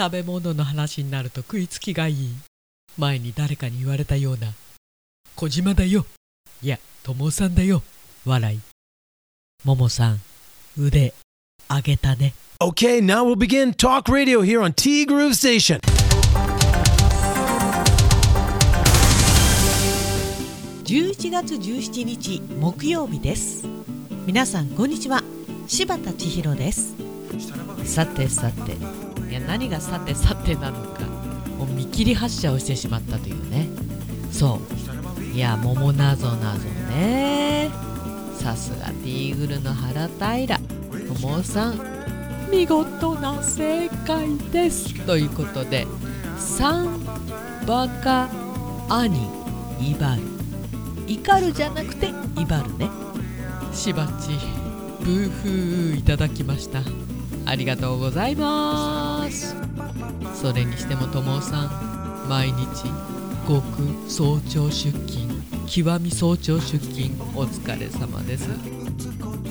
食べ物の話になると食いつきがいい。前に誰かに言われたような。小島だよ。いや友さんだよ。笑い。ももさん腕上げたね。Okay, now we'll begin Talk Radio here on T Groove Station. 11月17日木曜日です。皆さんこんにちは。柴田千尋です。さてさていや何がさてさてなのかもう見切り発車をしてしまったというね。そう。いや桃なぞなぞね。さすがティーグルの原平。友さん見事な正解です。ということで3バカ兄イバル。怒るじゃなくてイバルね。しばちブーフーいただきました。ありがとうございます。それにしてもともさん毎日極早朝出勤極み早朝出勤お疲れ様です。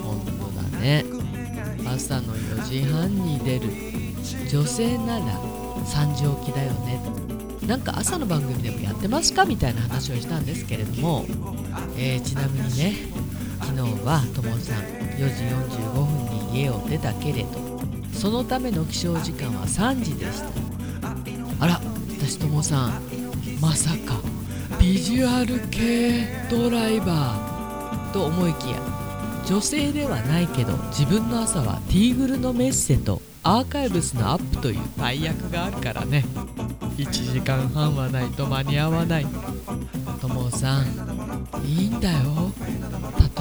本当だね。朝の4時半に出る。女性なら3時起きだよね。なんか朝の番組でもやってますかみたいな話をしたんですけれども、えーちなみにね昨日はともさん4時45分に家を出たけれど。そのための起床時間は3時でした。あら私ともさんまさかビジュアル系ドライバーと思いきや女性ではないけど自分の朝はティーグルのメッセとアーカイブスのアップという大役があるからね。1時間半はないと間に合わない。ともさんいいんだよ。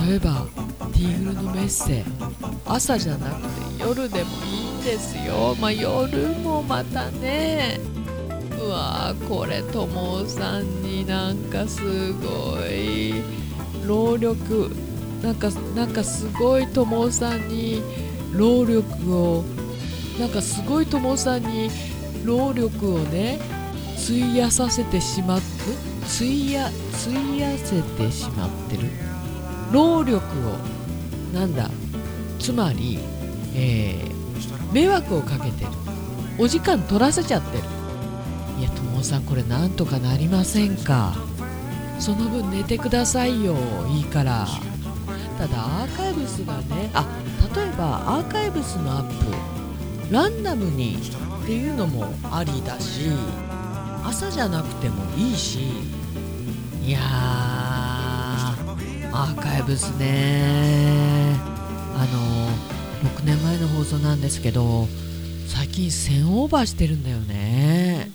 例えばティーグルのメッセ朝じゃなくて夜でもいいんですよ。まあ夜もまたね。うわーこれともさんになんかすごい労力なんかなんかすごいともさんに労力をなんかすごいともさんに労力をね費やさせてしまって費や費やせてしまってる。労力をなんだつまり、えー迷惑をかけてる。お時間取らせちゃってる。いや友さんこれなんとかなりませんか。その分寝てくださいよ。いいから。ただアーカイブスがねあ例えばアーカイブスのアップランダムにっていうのもありだし朝じゃなくてもいいしいやアーカイブスねあの6年前の放送なんですけど最近1000オーバーしてるんだよね。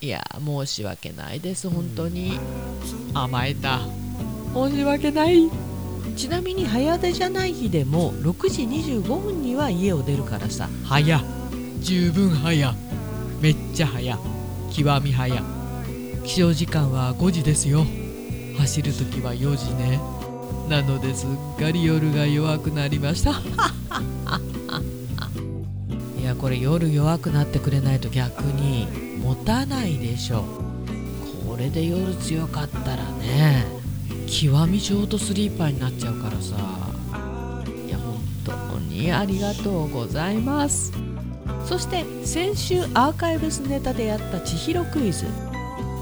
いや申し訳ないです本当に。甘えた。申し訳ない。ちなみに早出じゃない日でも6時25分には家を出るからさ。早。十分早。めっちゃ早。極み早。起床時間は5時ですよ。走るときは4時ね。なのですっかり夜が弱くなりましたこれ夜弱くなってくれないと逆に持たないでしょこれで夜強かったらね極みショートスリーパーになっちゃうからさ。いや本当にありがとうございます。そして先週アーカイブスネタでやった千尋クイズ。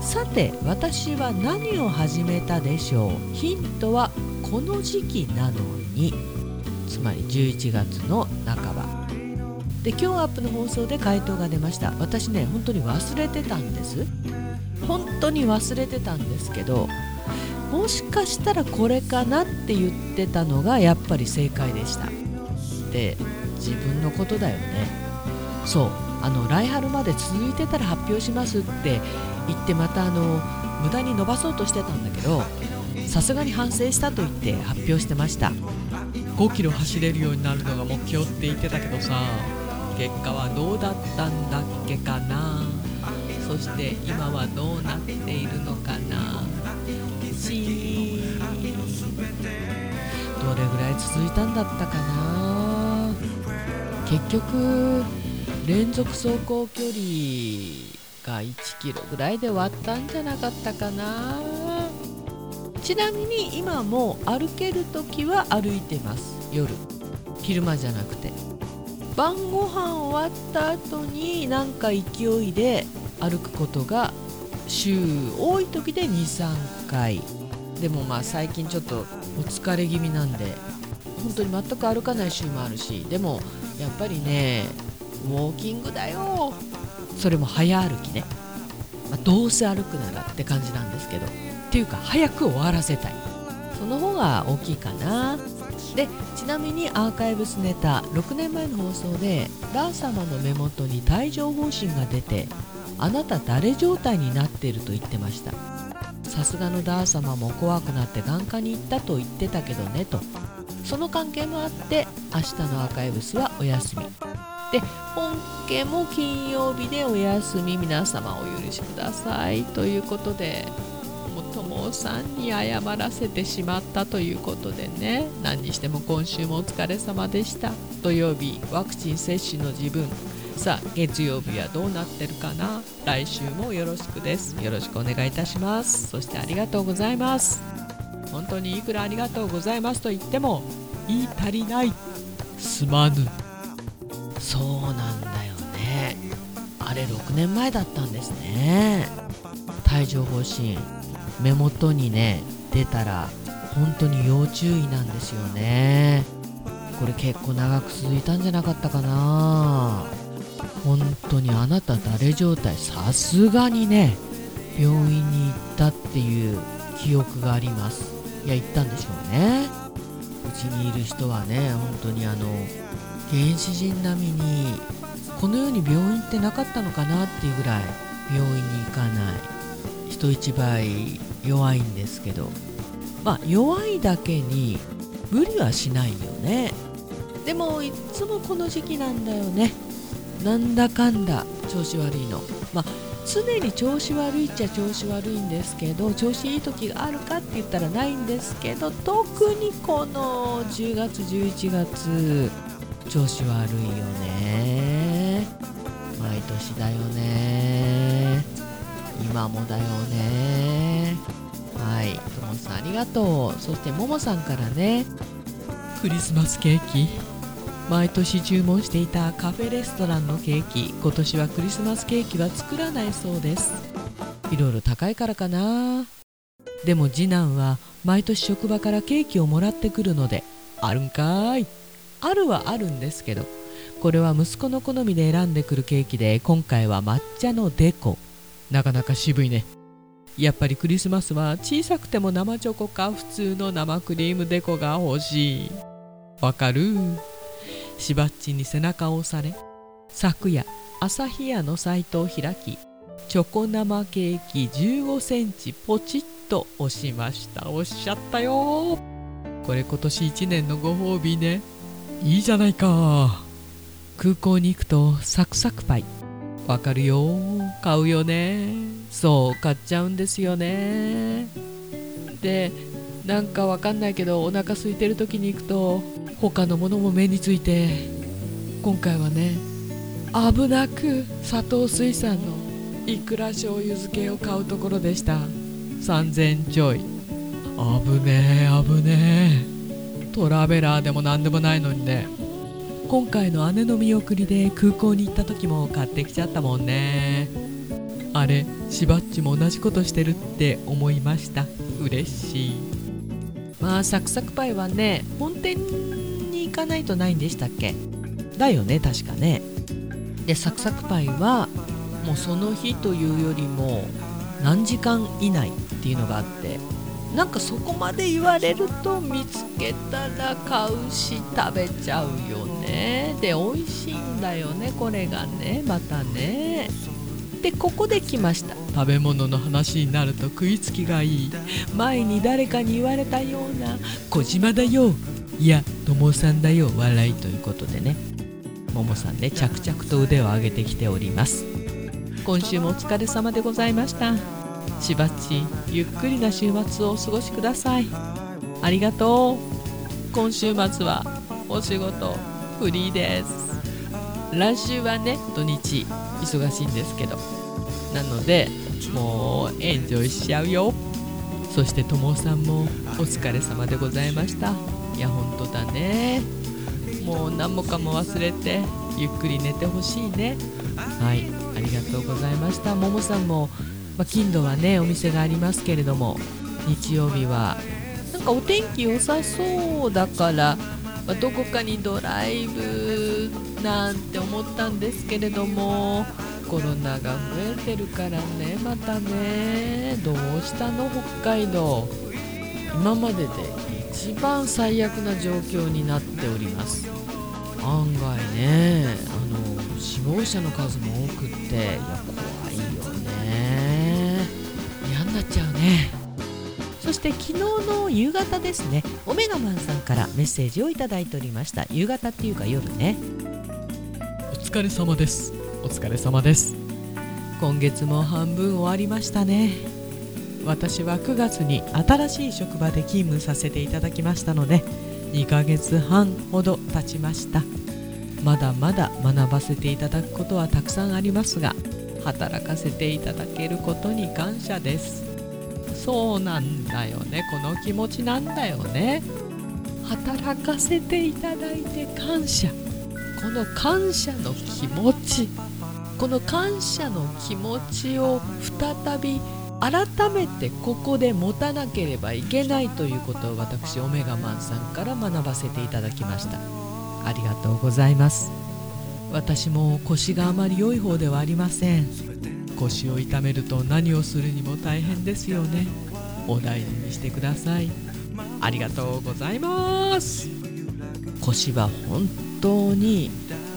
さて私は何を始めたでしょう。ヒントはこの時期なのに。つまり11月の半ば。で今日アップの放送で回答が出ました。私ね本当に忘れてたんです。本当に忘れてたんですけどもしかしたらこれかなって言ってたのがやっぱり正解でした。で自分のことだよね。そうあの来春まで続いてたら発表しますって言ってまたあの無駄に伸ばそうとしてたんだけどさすがに反省したと言って発表してました。5キロ走れるようになるのが目標って言ってたけどさ。結果はどうだったんだっけかな？そして今はどうなっているのかな？どれぐらい続いたんだったかな？結局連続走行距離が1キロぐらいで割ったんじゃなかったかな？ちなみに今も歩ける時は歩いてます。夜。昼間じゃなくて。晩ご飯終わった後になんか勢いで歩くことが週多い時で23回。でもまあ最近ちょっとお疲れ気味なんで本当に全く歩かない週もあるしでもやっぱりねウォーキングだよ。それも早歩きね、まあ、どうせ歩くならって感じなんですけど。っていうか早く終わらせたい。その方が大きいかな。でちなみにアーカイブスネタ6年前の放送でダー様の目元に帯状疱疹が出てあなた誰状態になっていると言ってました。さすがのダー様も怖くなって眼科に行ったと言ってたけどねと。その関係もあって明日のアーカイブスはお休み。で本家も金曜日でお休み。皆様お許しください。ということで。さんに謝らせてしまったということでね。何にしても今週もお疲れ様でした。土曜日ワクチン接種の自分。さあ月曜日はどうなってるかな。来週もよろしくです。よろしくお願いいたします。そしてありがとうございます。本当にいくらありがとうございますと言っても言い足りない。すまぬ。そうなんだよね。あれ6年前だったんですね。帯状疱疹。目元にね出たら本当に要注意なんですよね。これ結構長く続いたんじゃなかったかな。本当にあなた誰状態？さすがにね病院に行ったっていう記憶があります。いや行ったんでしょうね。うちにいる人はね本当にあの原始人並みにこの世に病院ってなかったのかなっていうぐらい病院に行かない。人一倍弱いんですけど。まあ弱いだけに無理はしないよね。でもいつもこの時期なんだよね。なんだかんだ調子悪いの。まあ常に調子悪いっちゃ調子悪いんですけど調子いい時があるかって言ったらないんですけど特にこの10月11月調子悪いよね。毎年だよね。今もだよね。さんありがとう。そしてももさんからねクリスマスケーキ。毎年注文していたカフェレストランのケーキ。今年はクリスマスケーキは作らないそうです。いろいろ高いからかな。でも次男は毎年職場からケーキをもらってくるのであるんかい。あるはあるんですけどこれは息子の好みで選んでくるケーキで今回は抹茶のデコ。なかなか渋いね。やっぱりクリスマスは小さくても生チョコか普通の生クリームデコが欲しい。わかる？しばっちに背中を押され昨夜朝日屋のサイトを開きチョコ生ケーキ15センチポチッと押しました。押しゃったよ。これ今年1年のご褒美ね。いいじゃないか。空港に行くとサクサクパイ。わかるよ。買うよね。そう買っちゃうんですよね。でなんかわかんないけどお腹空いてる時に行くと他のものも目について今回はね危なく佐藤水産のいくら醤油漬けを買うところでした。3000ちょい。危ねえ危ねえ。トラベラーでも何でもないのにね。今回の姉の見送りで空港に行った時も買ってきちゃったもんね。あれしばっちも同じことしてるって思いました。嬉しい。まあサクサクパイはね本店に行かないとないんでしたっけ？だよね確かね。でサクサクパイはもうその日というよりも何時間以内っていうのがあって。なんかそこまで言われると見つけたら買うし食べちゃうよね。で美味しいんだよねこれがね。またね。でここで来ました。食べ物の話になると食いつきがいい。前に誰かに言われたような「小島だよ」いや「ともさんだよ」笑いということでね。ももさんね着々と腕を上げてきております。今週もお疲れ様でございました。しばちゆっくりな週末をお過ごしください。ありがとう。今週末はお仕事フリーです。来週はね土日忙しいんですけど。なのでもうエンジョイしちゃうよ。そしてともさんもお疲れ様でございました。いや本当だね。もう何もかも忘れてゆっくり寝てほしいね。はいありがとうございました。ももさんも、まあ、金土はねお店がありますけれども日曜日は。なんかお天気良さそうだから、まあどこかにドライブなんて思ったんですけれどもコロナが増えてるからねまたねどうしたの北海道。今までで一番最悪な状況になっております。案外ねあの死亡者の数も多くっていや怖いよ。になっちゃうね。そして昨日の夕方ですね。オメガマンさんからメッセージをいただいておりました。夕方っていうか夜ね。お疲れ様です。お疲れ様です。今月も半分終わりましたね。私は9月に新しい職場で勤務させていただきましたので2ヶ月半ほど経ちました。まだまだ学ばせていただくことはたくさんありますが働かせていただけることに感謝です。そうなんだよね。この気持ちなんだよね。働かせていただいて感謝。この感謝の気持ち。この感謝の気持ちを再び改めてここで持たなければいけないということを私オメガマンさんから学ばせていただきました。ありがとうございます。私も腰があまり良い方ではありません。腰を痛めると何をするにも大変ですよね。お大事にしてください。ありがとうございます。腰は本当に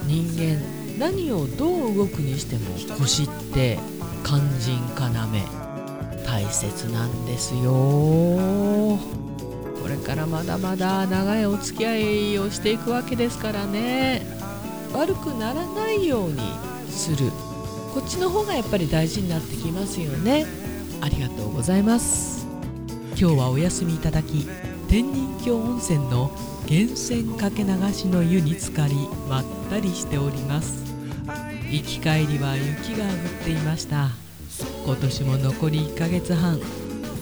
人間何をどう動くにしても腰って肝心要。大切なんですよ。これからまだまだ長いお付き合いをしていくわけですからね。悪くならないようにする。こっちの方がやっぱり大事になってきますよね。ありがとうございます。今日はお休みいただき天人峡温泉の源泉かけ流しの湯に浸かりまったりしております。行き帰りは雪が降っていました。今年も残り1ヶ月半。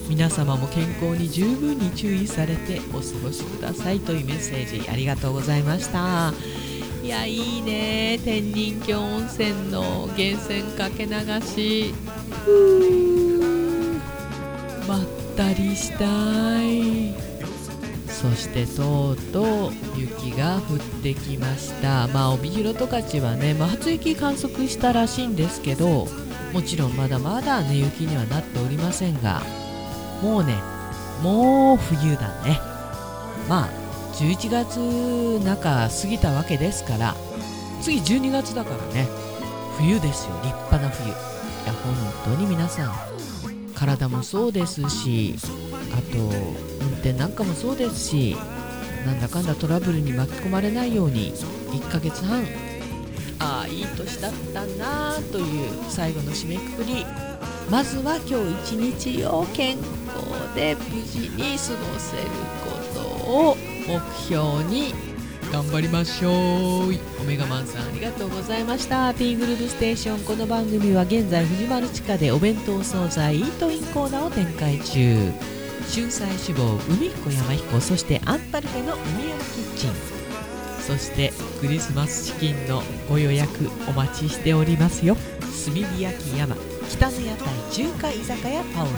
皆様も健康に十分に注意されてお過ごしくださいというメッセージありがとうございました。いやいいね。天人峡温泉の源泉かけ流し。まったりしたい。そしてとうとう雪が降ってきました。まあ帯広十勝はね、まあ、初雪観測したらしいんですけどもちろんまだまだね雪にはなっておりませんがもうねもう冬だね。まあ11月中過ぎたわけですから次12月だからね。冬ですよ立派な冬。いや本当に皆さん体もそうですしあと運転なんかもそうですしなんだかんだトラブルに巻き込まれないように1ヶ月半ああいい年だったなあという最後の締めくくり。まずは今日一日を健康で無事に過ごせることを。目標に頑張りましょう。オメガマンさんありがとうございました。T グループステーションこの番組は現在藤丸地下でお弁当惣菜イートインコーナーを展開中。春菜志望海彦山彦そしてアンパルフェの海山キッチン。そしてクリスマスチキンのご予約お待ちしておりますよ。炭火焼き山北の屋台中華居酒屋パオズ。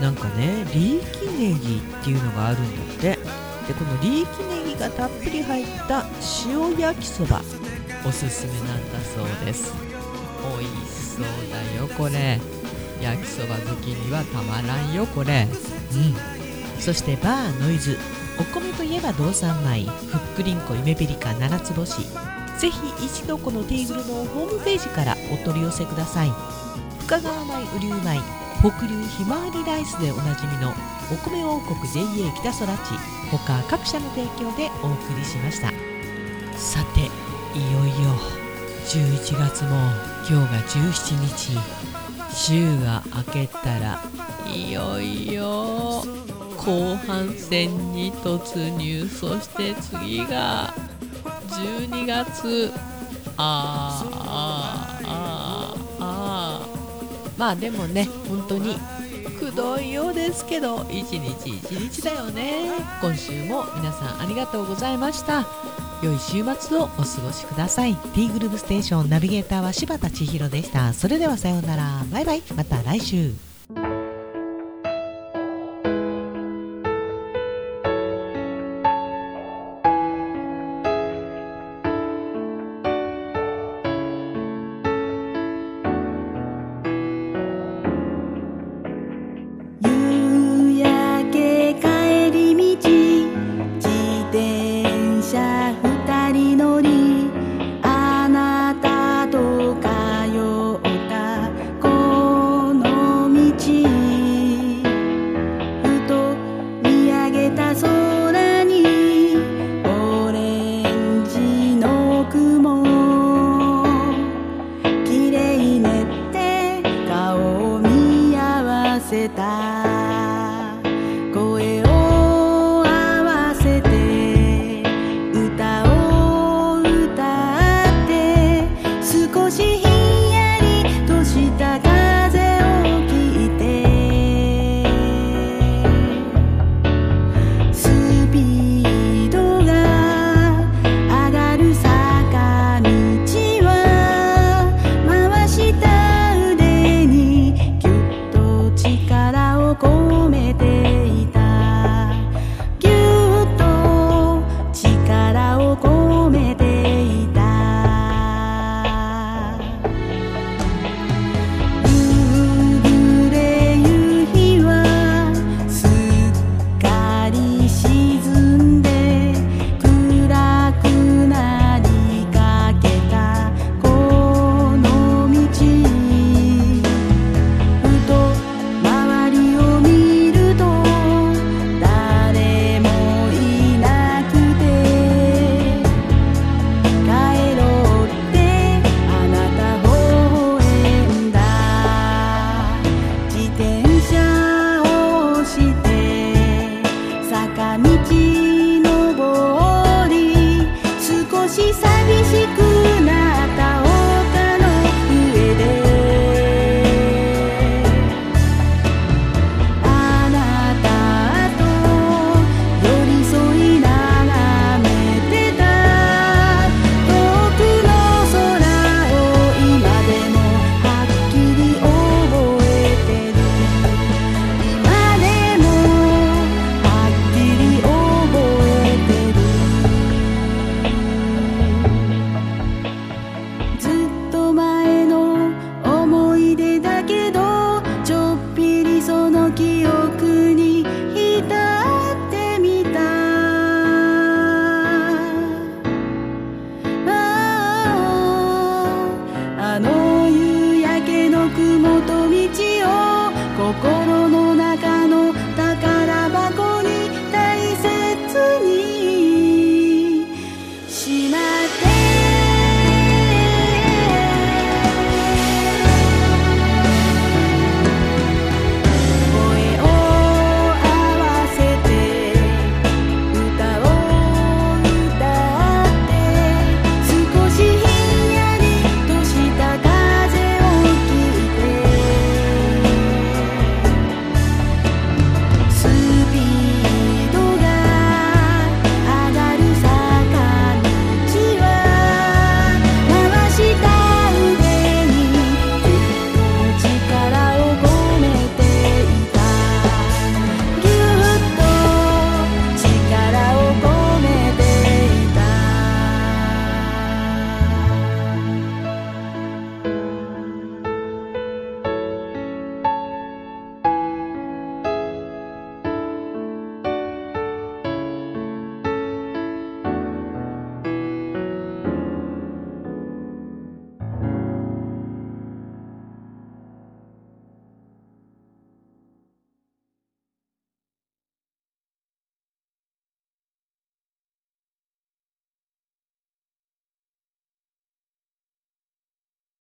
なんかねリーキネギっていうのがあるんだって。でこのリーキネギがたっぷり入った塩焼きそばおすすめなんだそうです。美味しそうだよこれ。焼きそば好きにはたまらんよこれ。うん。そしてバーノイズ。お米といえば道産米。ふっくりんこ夢ピリカ七つ星。ぜひ一度このテーブルのホームページからお取り寄せください。深川米雨竜米。北流ひまわりライスでおなじみのお米王国 JA 北空地。他各社の提供でお送りしました。さていよいよ11月も今日が17日。週が明けたらいよいよ後半戦に突入。そして次が12月。あーあーあーあー。まあでもね本当にくどいようですけど一日一日だよね。今週も皆さんありがとうございました。良い週末をお過ごしください。T グループステーションナビゲーターは柴田千尋でした。それではさようなら。バイバイ。また来週。